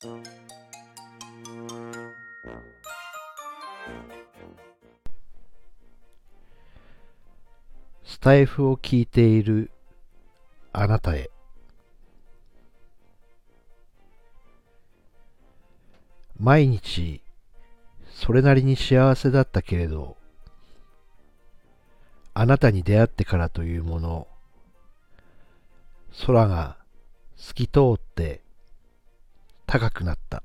スタイフを聞いているあなたへ。毎日それなりに幸せだったけれどあなたに出会ってからというもの空が透き通って高くなった。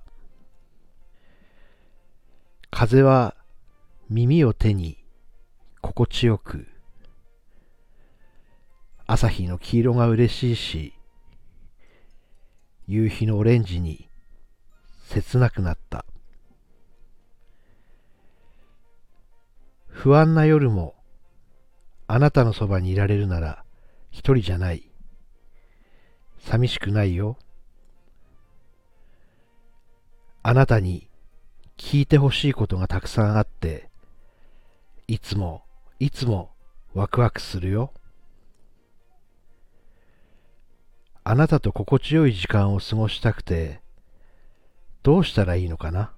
風は耳を手に心地よく。朝日の黄色が嬉しいし夕日のオレンジに切なくなった。不安な夜もあなたのそばにいられるなら一人じゃない。寂しくないよ。あなたに聞いてほしいことがたくさんあっていつもいつもワクワクするよ。あなたと心地よい時間を過ごしたくてどうしたらいいのかな？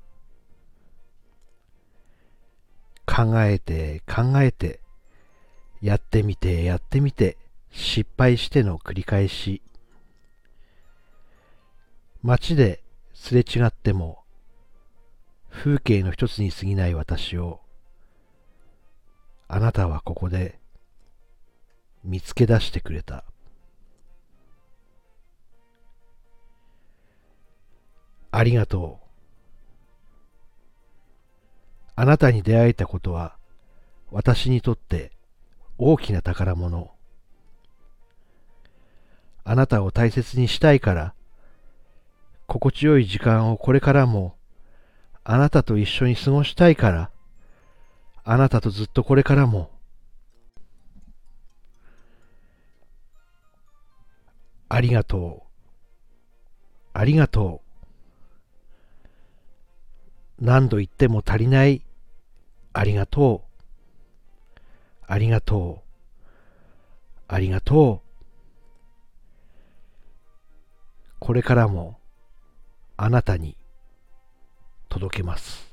考えて考えてやってみてやってみて失敗しての繰り返し。街ですれ違っても風景の一つに過ぎない私をあなたはここで見つけ出してくれた。ありがとう。あなたに出会えたことは私にとって大きな宝物。あなたを大切にしたいから心地よい時間をこれからもあなたと一緒に過ごしたいからあなたとずっとこれからもありがとうありがとう何度言っても足りないありがとうありがとう。ありがとう。これからもあなたに届けます。